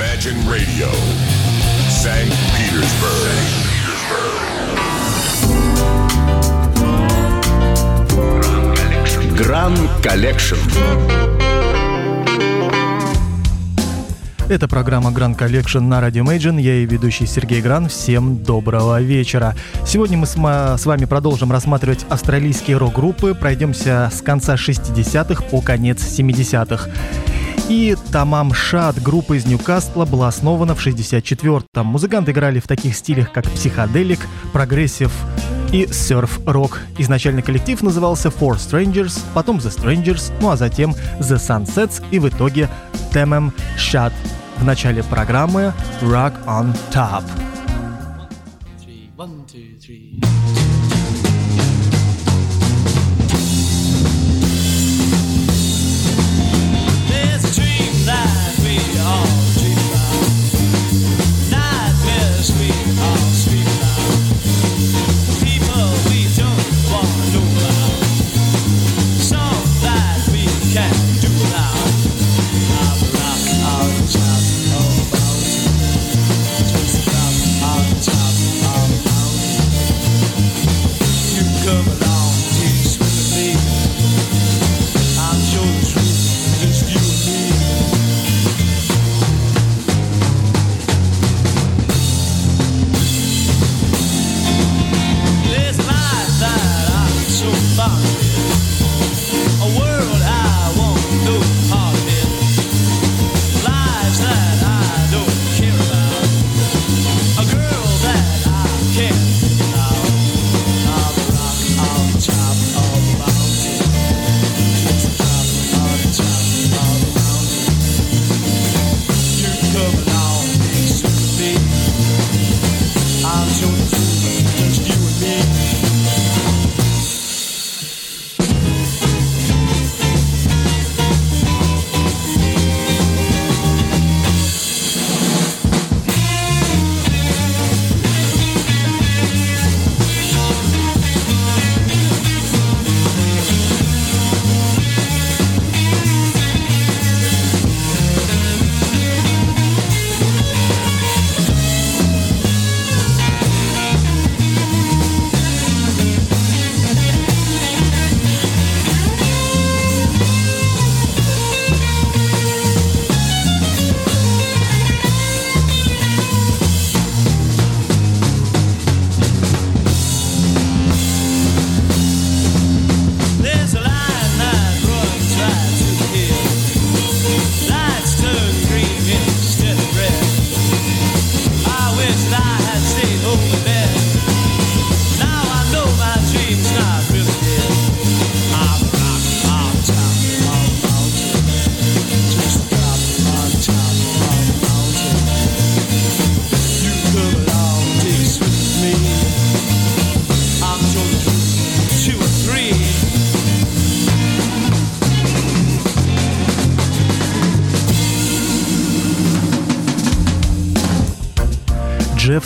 Imagine Radio, St. Petersburg. Grand Collection. Это программа Grand Collection на Radio Imagine. Я и ведущий Сергей Гран. Всем доброго вечера. Сегодня мы с, с вами продолжим рассматривать австралийские рок-группы. Пройдемся с конца 60-х по конец 70-х. И Tamam Shud, группа из Ньюкасла, была основана в 64-м. Музыканты играли в таких стилях, как психоделик, прогрессив и серф-рок. Изначально коллектив назывался Four Strangers, потом The Strangers, ну а затем The Sunsets и в итоге Tamam Shud. В начале программы Rock on Top.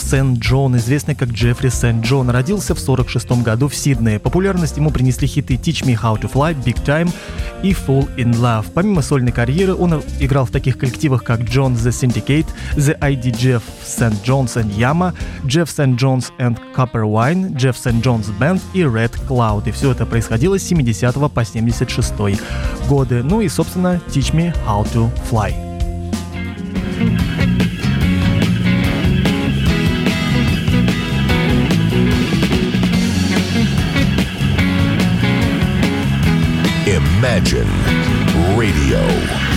Сент-Джон, известный как Джеффри Сент-Джон, родился в 1946 году в Сиднее. Популярность ему принесли хиты Teach Me How to Fly, Big Time и Fall in Love. Помимо сольной карьеры, он играл в таких коллективах, как John The Syndicate, The ID Jeff St. John's and Yama, Jeff St. John's and Copper Wine, Jeff St. John's Band и Red Cloud. И все это происходило с 70 по 76 годы. Ну и, собственно, Teach Me How to Fly. Imagine Radio.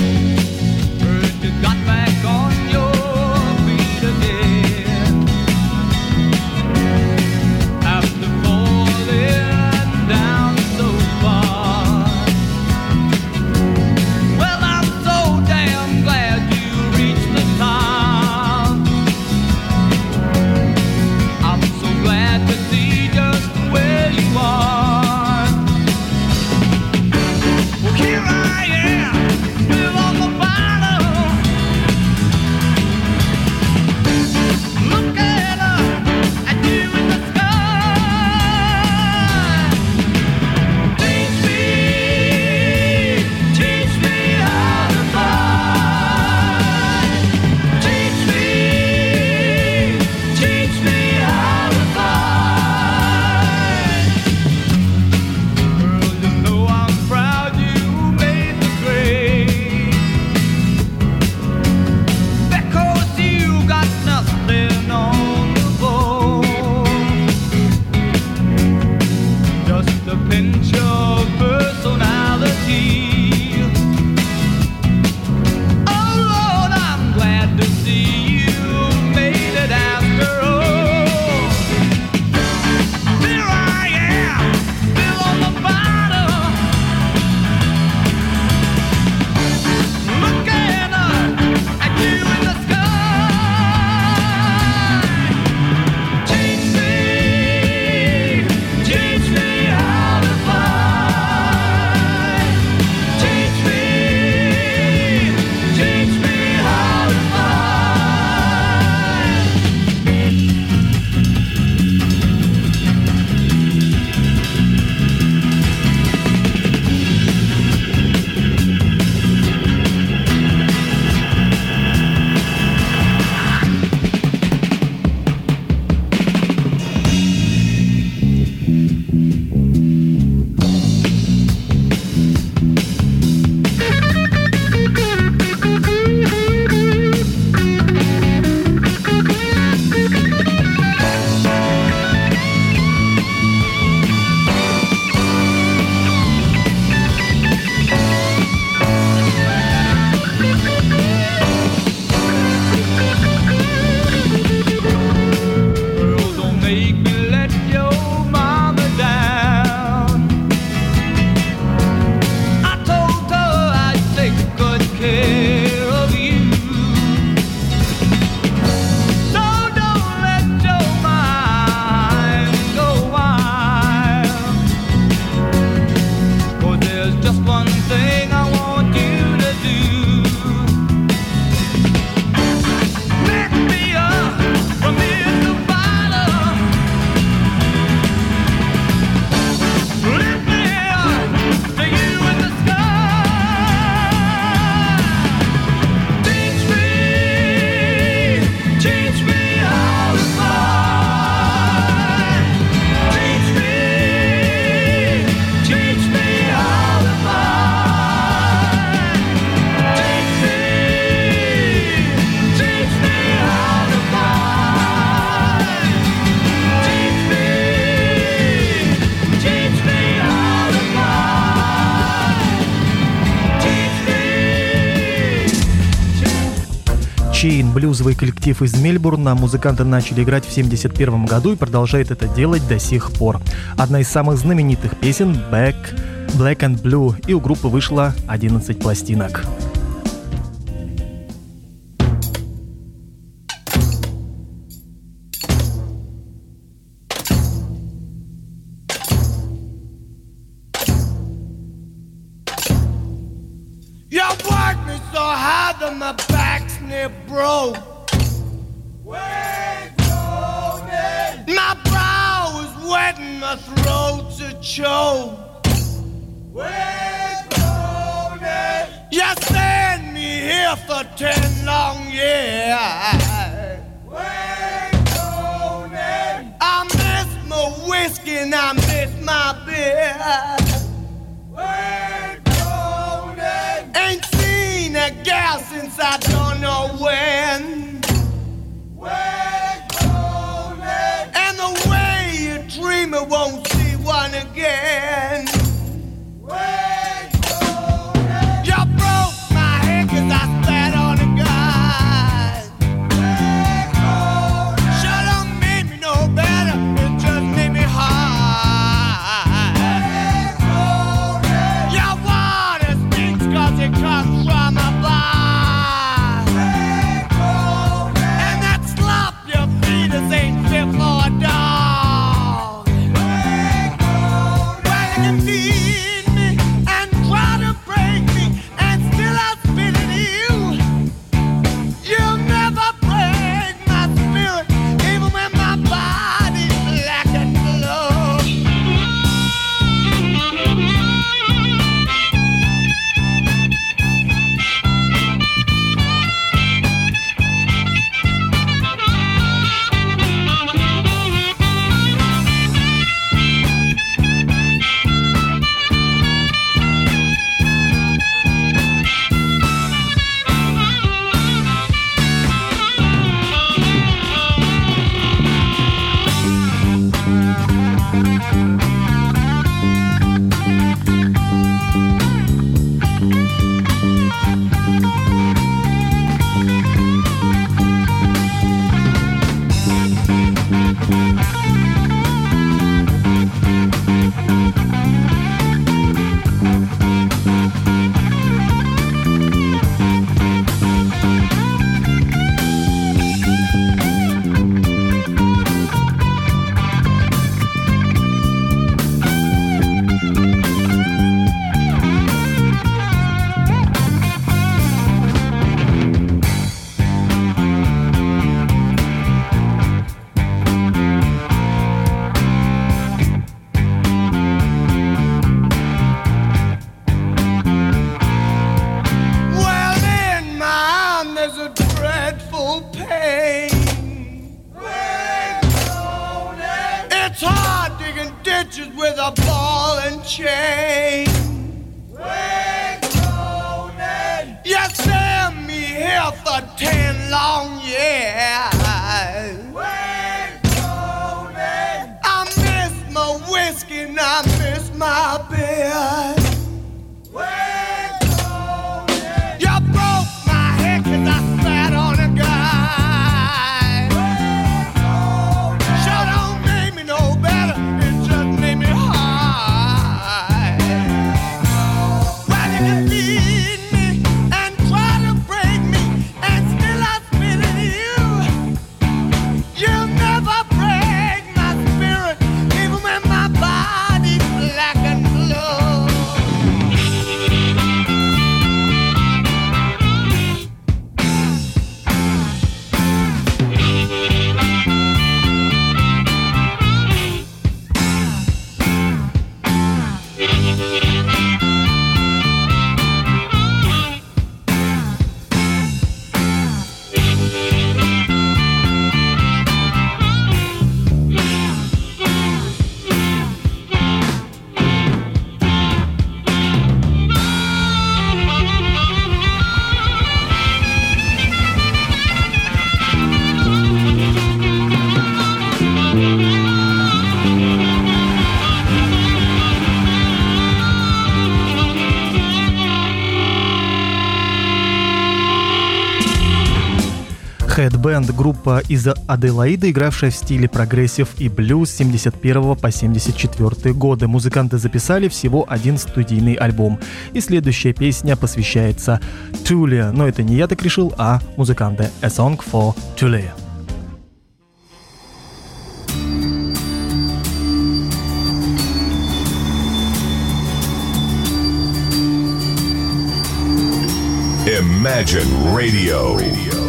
Коллектив из Мельбурна. Музыканты начали играть в 1971 году и продолжают это делать до сих пор. Одна из самых знаменитых песен Back, Black and Blue, и у группы вышло 11 пластинок. Headband – группа из Аделаиды, игравшая в стиле прогрессив и блюз с 71 по 74 годы. Музыканты записали всего один студийный альбом. И следующая песня посвящается Туле. Но это не я так решил, а музыканты. A Song for Tooley. Imagine Radio.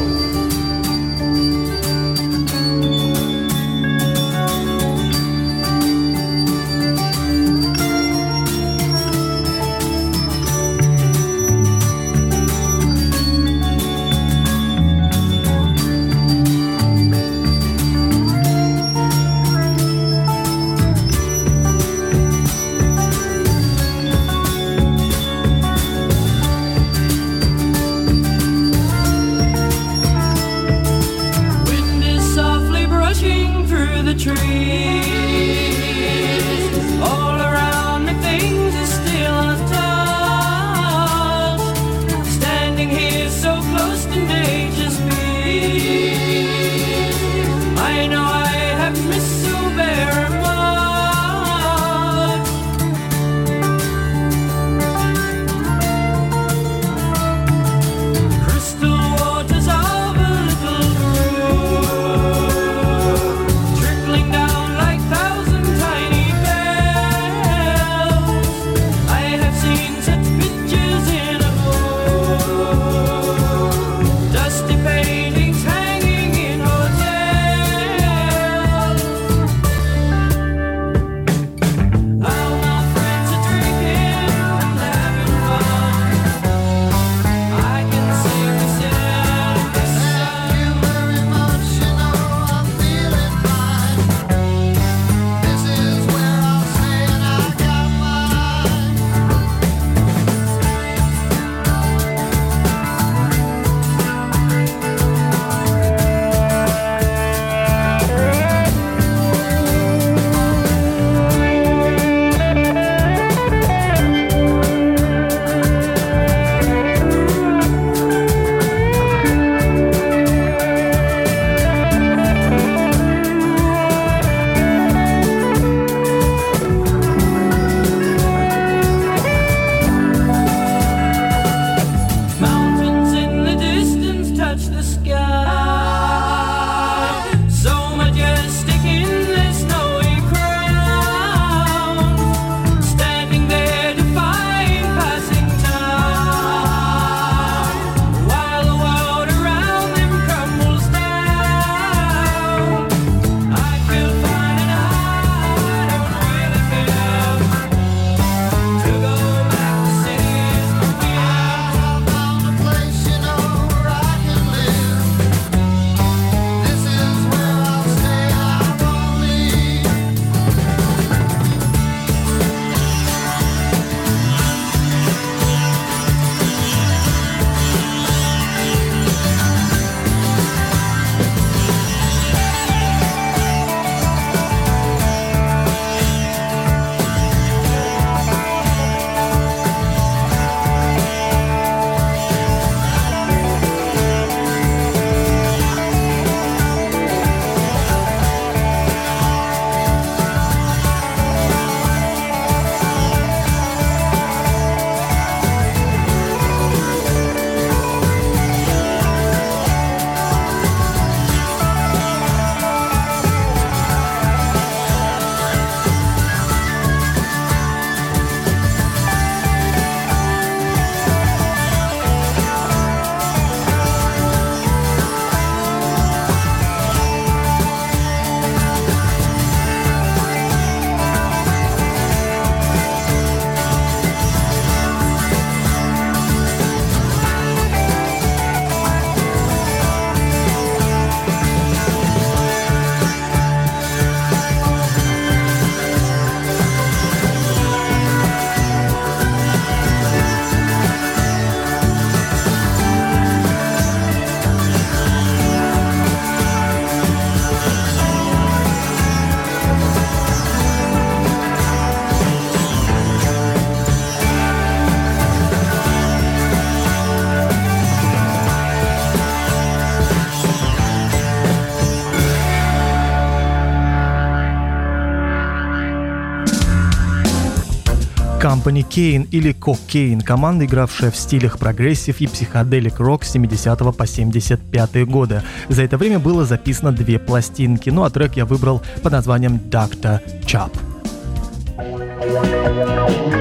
Company Caine или Cocaine, команда, игравшая в стилях прогрессив и психоделик рок с 70 по 75 годы. За это время было записано две пластинки, ну а трек я выбрал под названием Dr. Chop. Кавас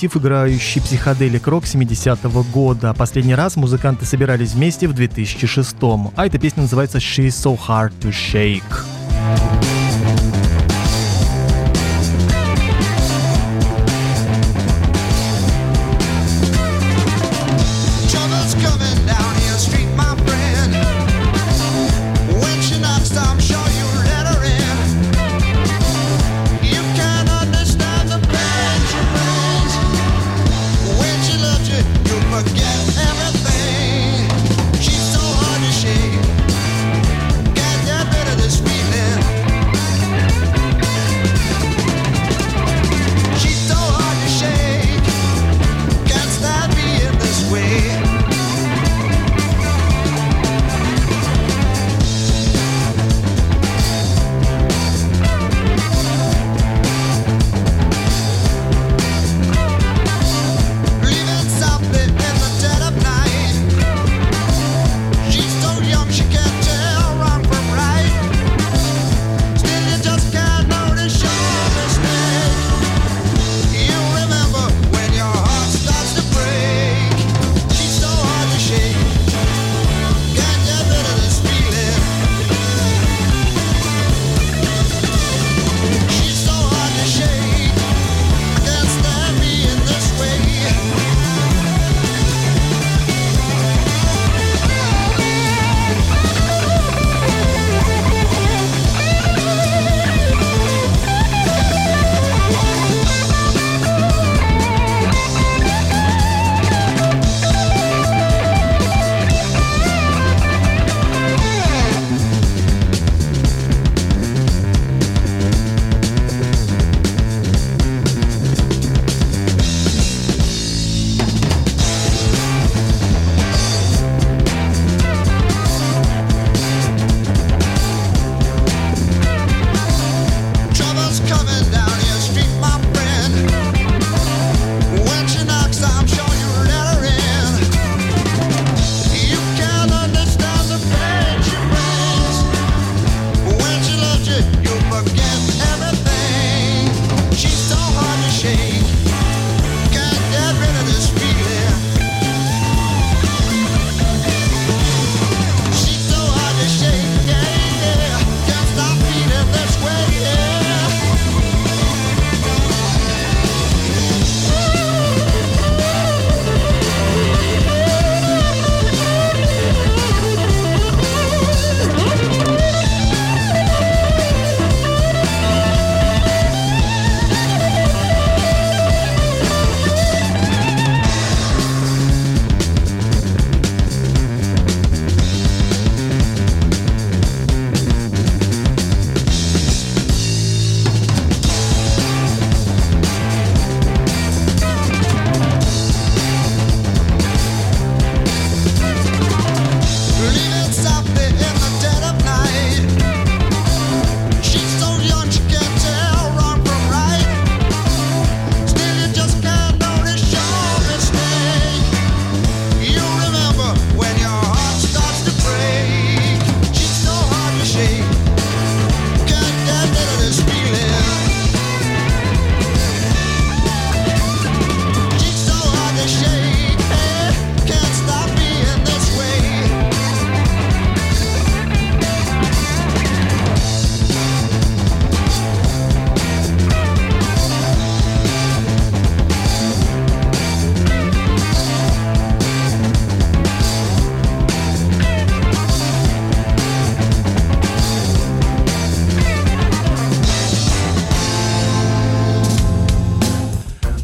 коллектив, играющий психоделик рок 70-го года. Последний раз музыканты собирались вместе в 2006 а эта песня называется She's So Hard to Shake.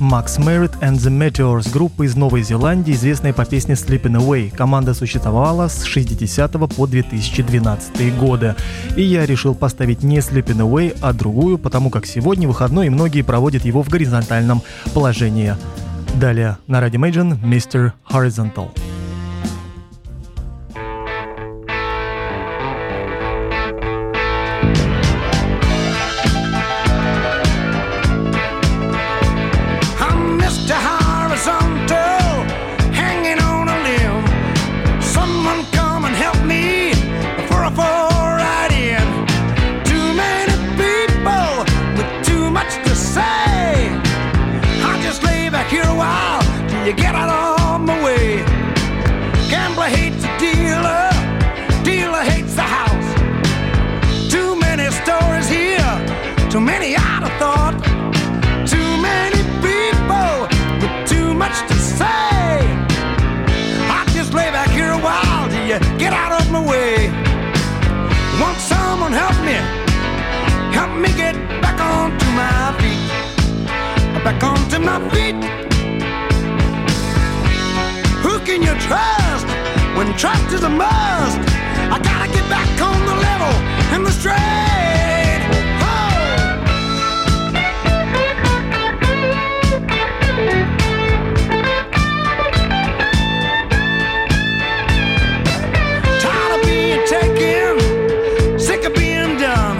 Max Merritt and the Meteors, группа из Новой Зеландии, известная по песне Sleeping Away. Команда существовала с 60 по 2012 годы. И я решил поставить не Sleeping Away, а другую, потому как сегодня выходной и многие проводят его в горизонтальном положении. Далее на Radio Imagine Mr. Horizontal. My feet. Who can you trust when trust is a must? I gotta get back on the level and the straight. Tired of being taken, sick of being done.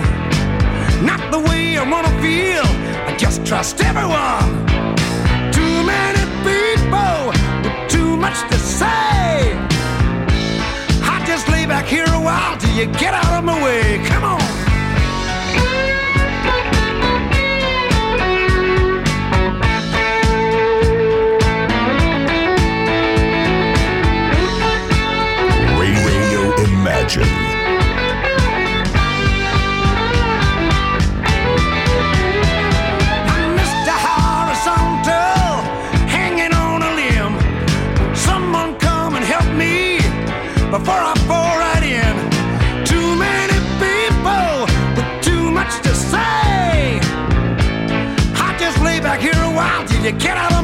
Not the way I wanna feel. I just trust everyone. You get out of my way. Come on. You get out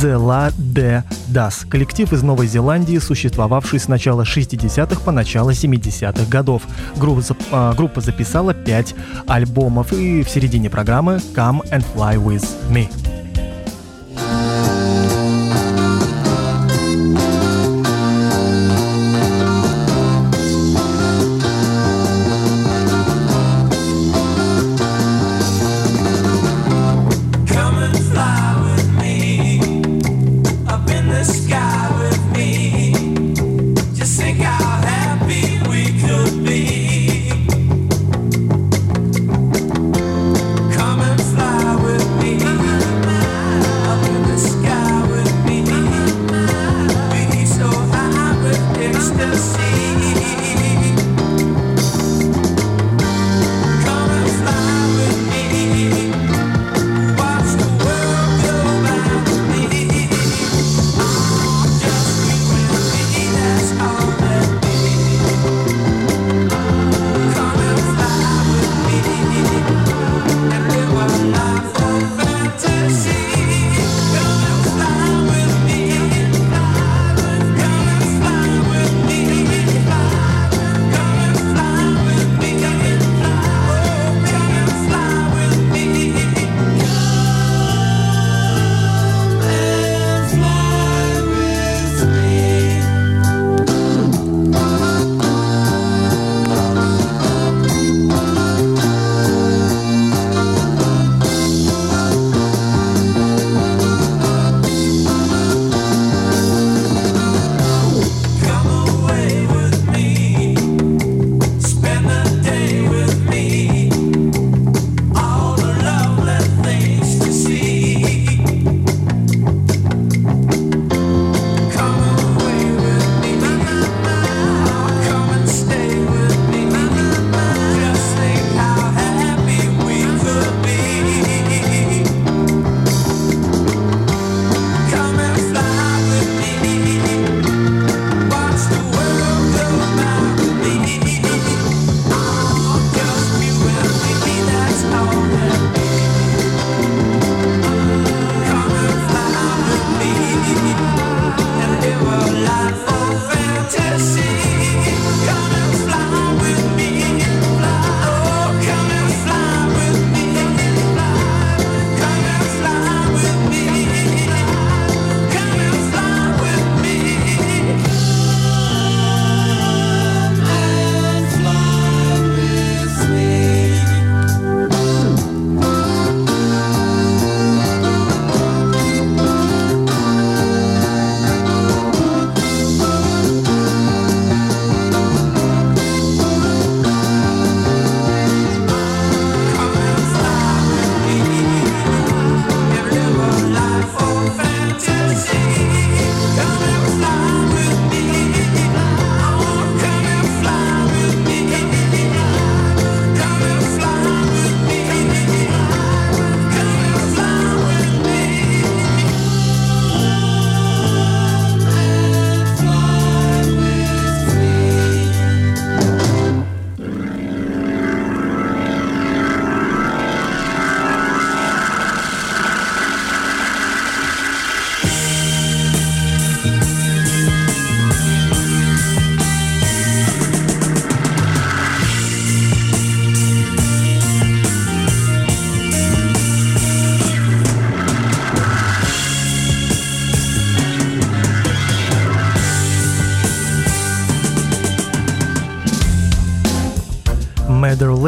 The La De Das. Коллектив из Новой Зеландии, существовавший с начала 60-х по начало 70-х годов. Группа, а, группа записала 5 альбомов и в середине программы Come and Fly With Me.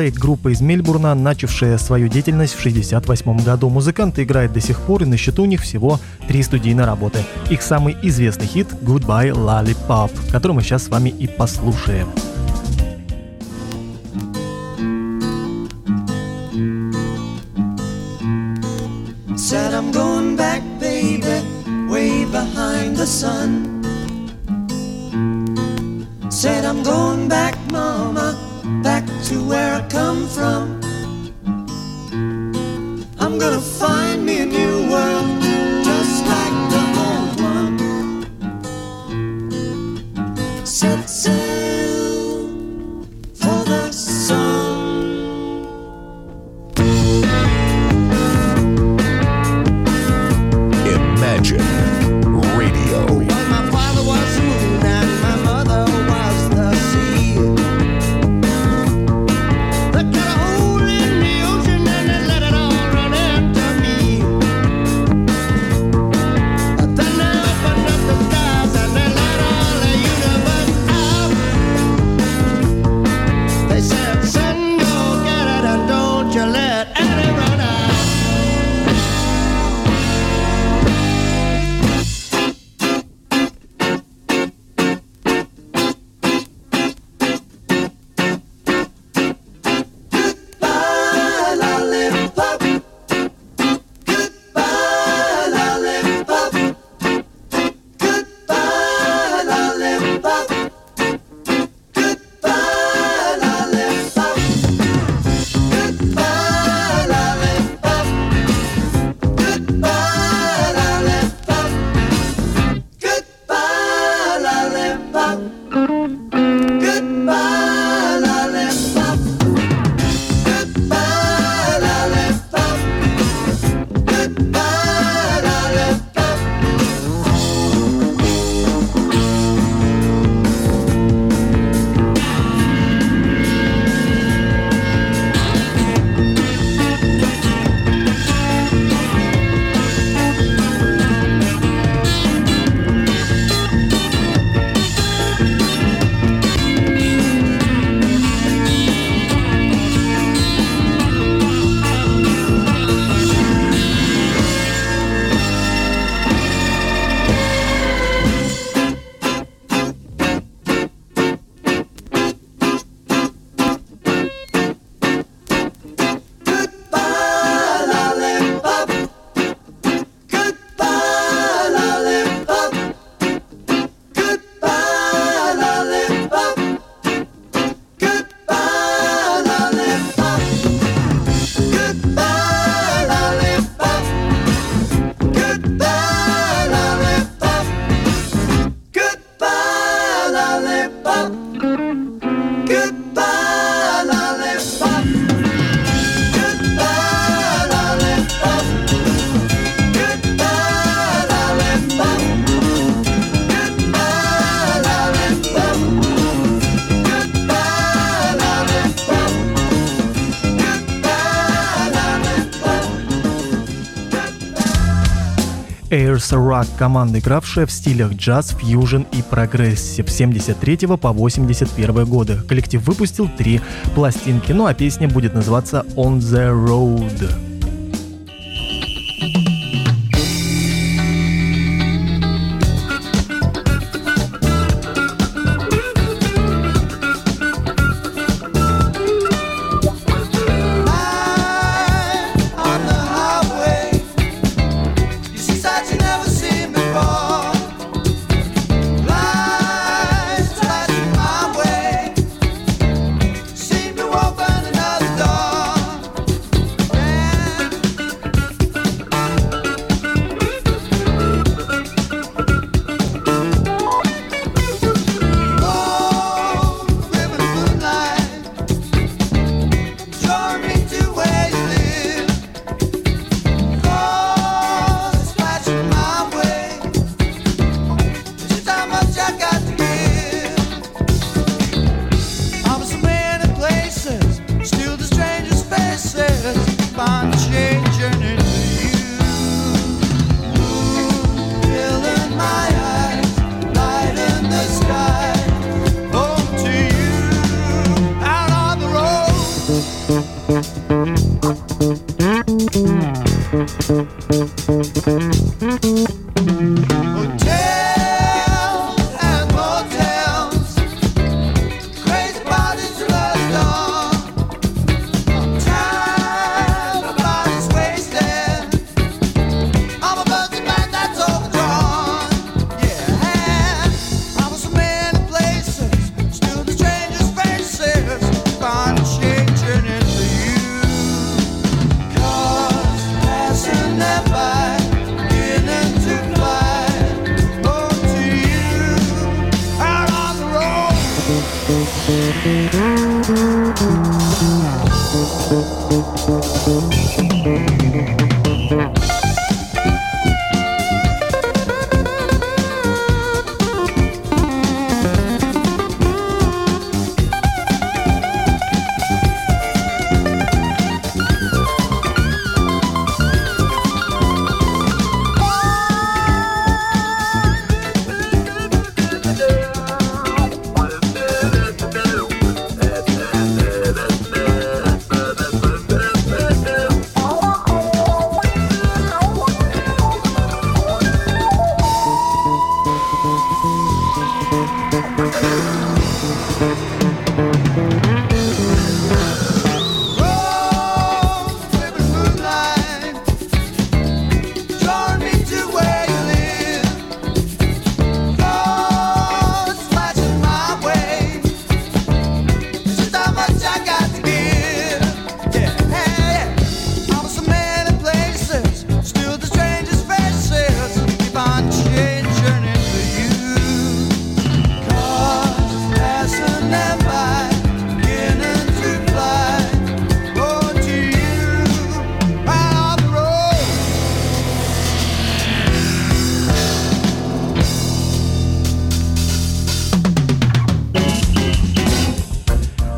Break, группа из Мельбурна, начавшая свою деятельность в 1968 году. Музыканты играют до сих пор, и на счету у них всего три студийные работы. Их самый известный хит «Goodbye Lollipop», который мы сейчас с вами и послушаем. Airs Rock – команда, игравшая в стилях джаз, фьюжн и прогрессе с 73 по 81 годы. Коллектив выпустил три пластинки, ну а песня будет называться «On the Road».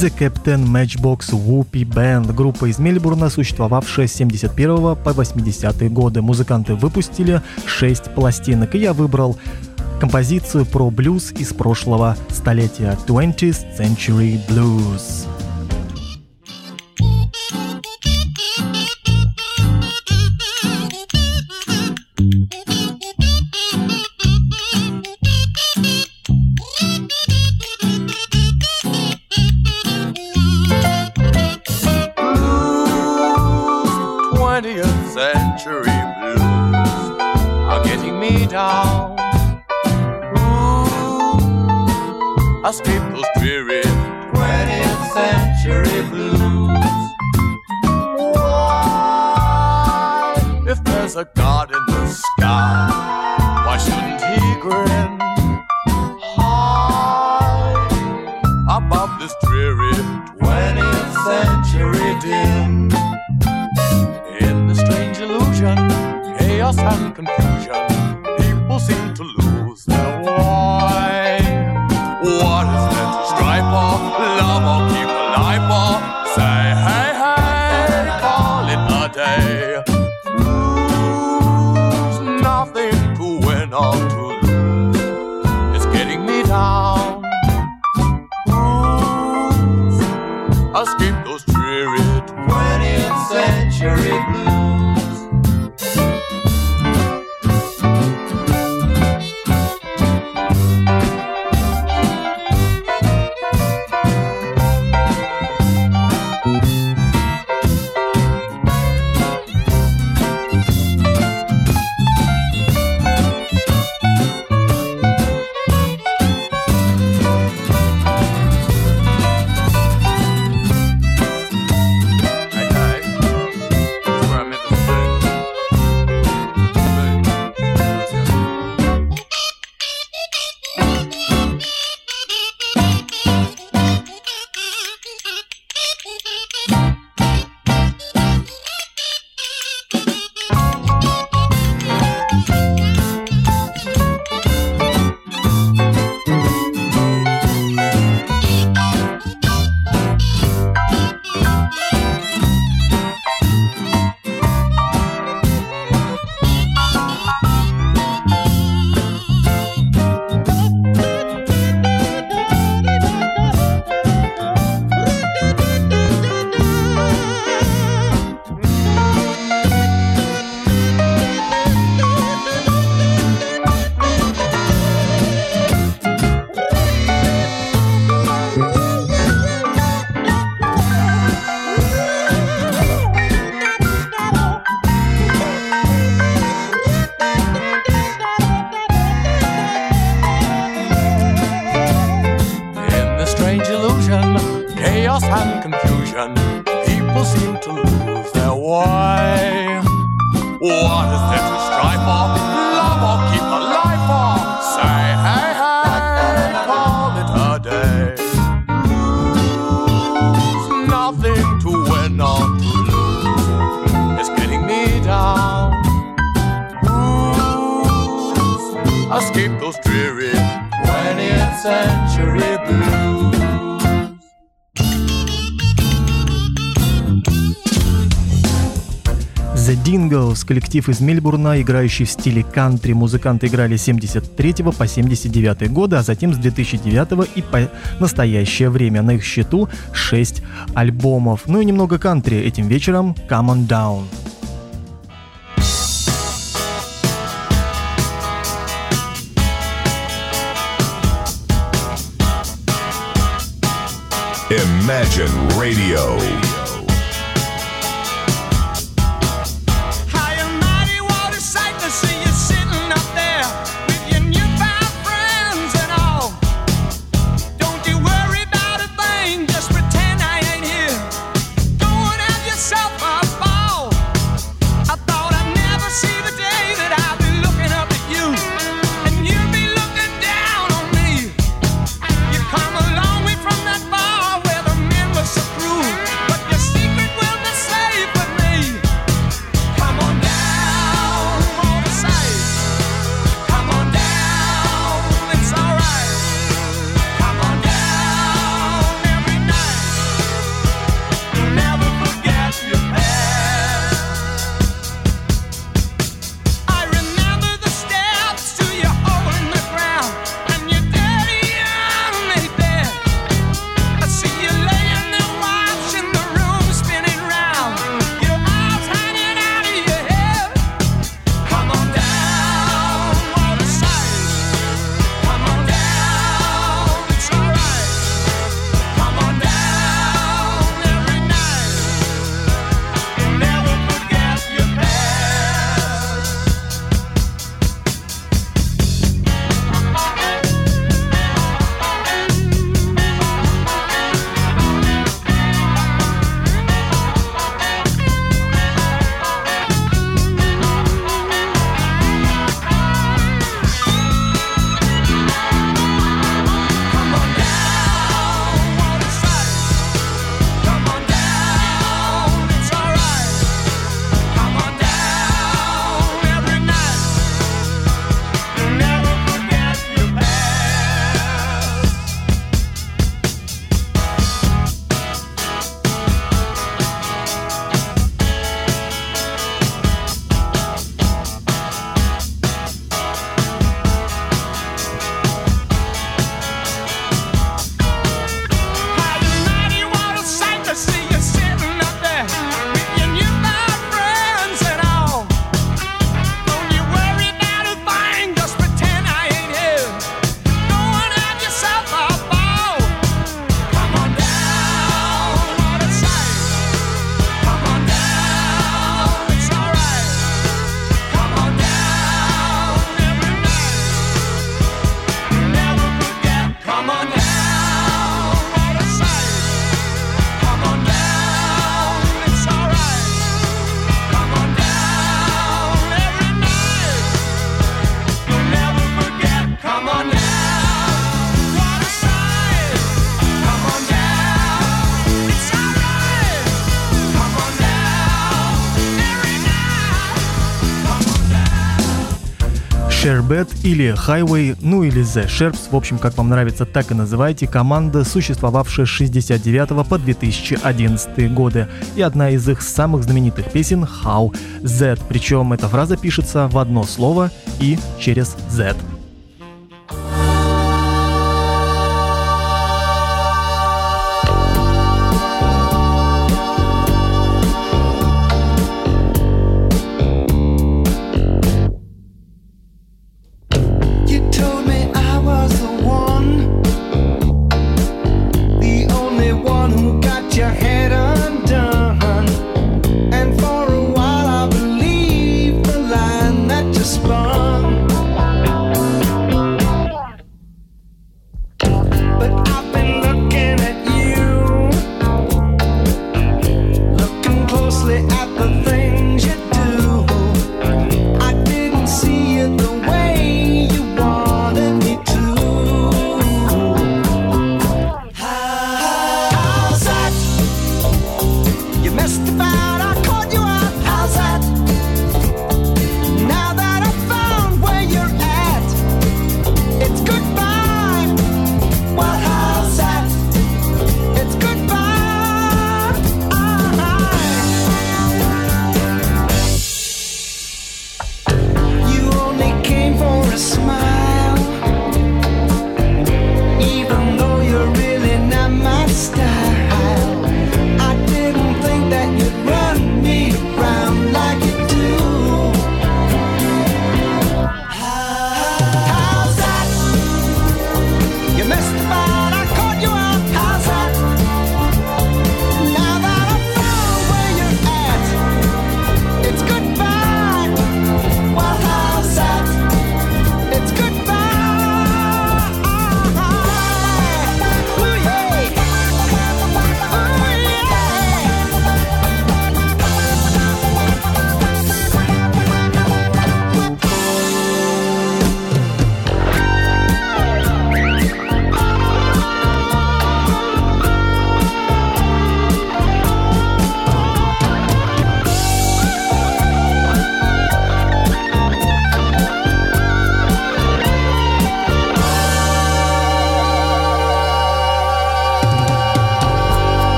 The Captain Matchbox Whoopi Band, группа из Мельбурна, существовавшая с 71 по 80 годы. Музыканты выпустили 6 пластинок, и я выбрал композицию про блюз из прошлого столетия 20th Century Blues. Brothers, коллектив из Мельбурна, играющий в стиле кантри. Музыканты играли с 73 по 79 годы, а затем с 2009 и по настоящее время. На их счету 6 альбомов. Ну и немного кантри этим вечером «Come on Down». Imagine Radio. Sherbet или Highway, ну или The Sherps, в общем, как вам нравится, так и называйте, команда, существовавшая с 69 по 2011 годы, и одна из их самых знаменитых песен How Z, причем эта фраза пишется в одно слово и через Z.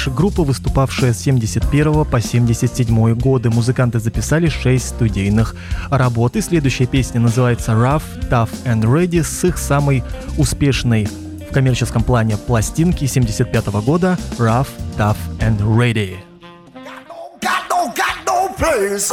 наша группа, выступавшая с 71 по 77 годы. Музыканты записали 6 студийных работ. И следующая песня называется Rough, Tough and Ready с их самой успешной в коммерческом плане пластинки 75 года Rough, Tough and Ready. Got no, got no, got no place.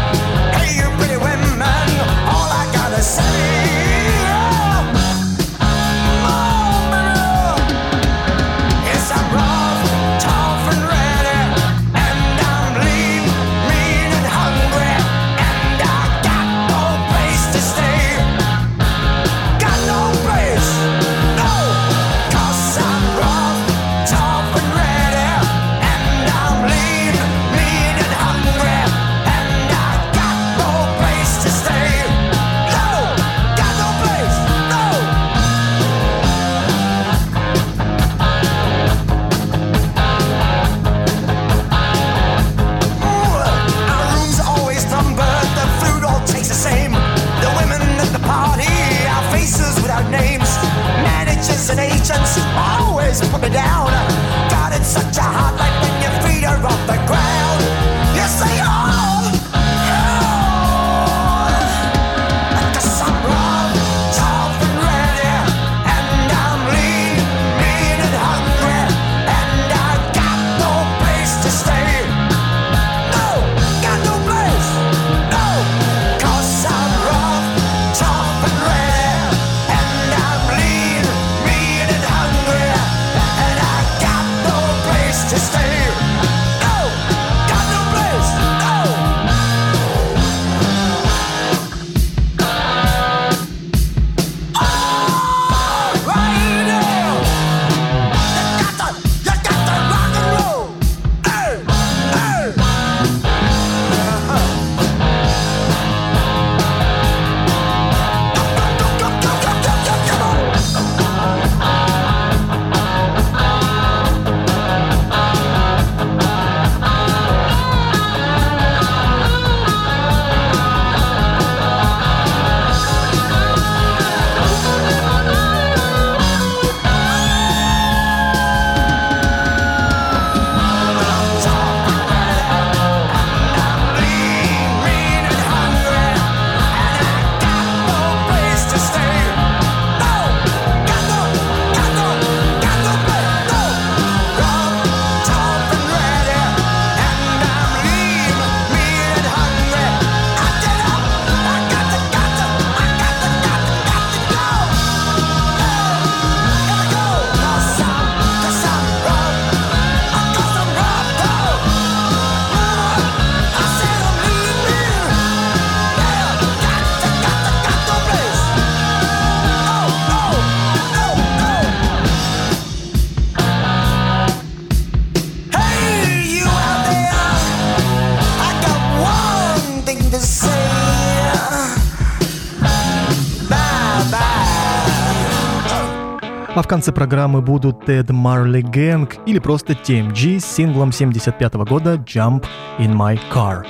конце программы будут Тед Марли Гэнг или просто TMG с синглом 75 года Jump in My Car.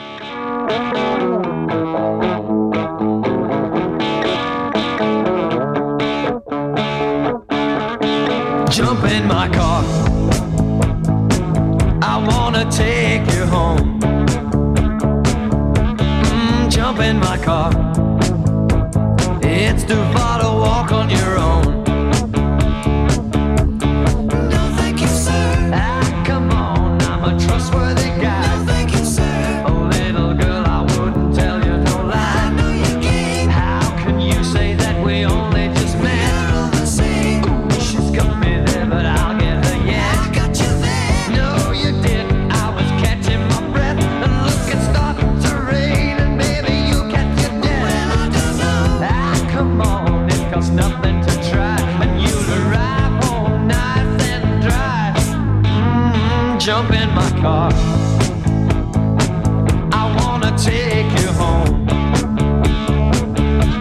car. I wanna take you home.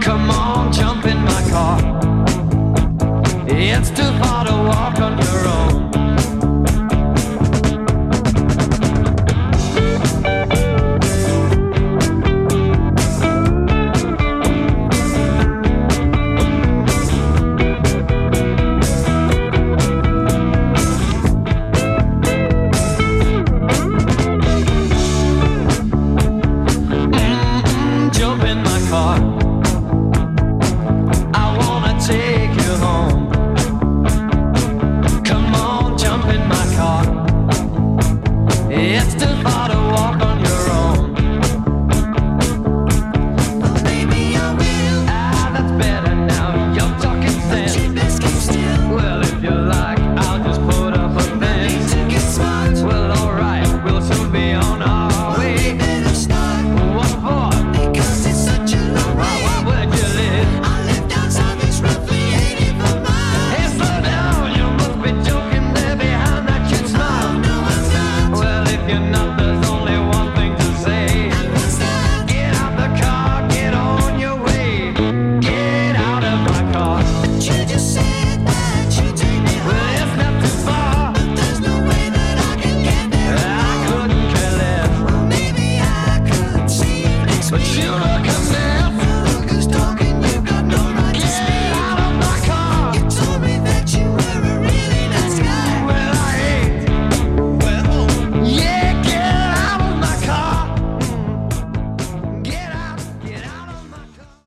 Come on, jump in my car. It's too far.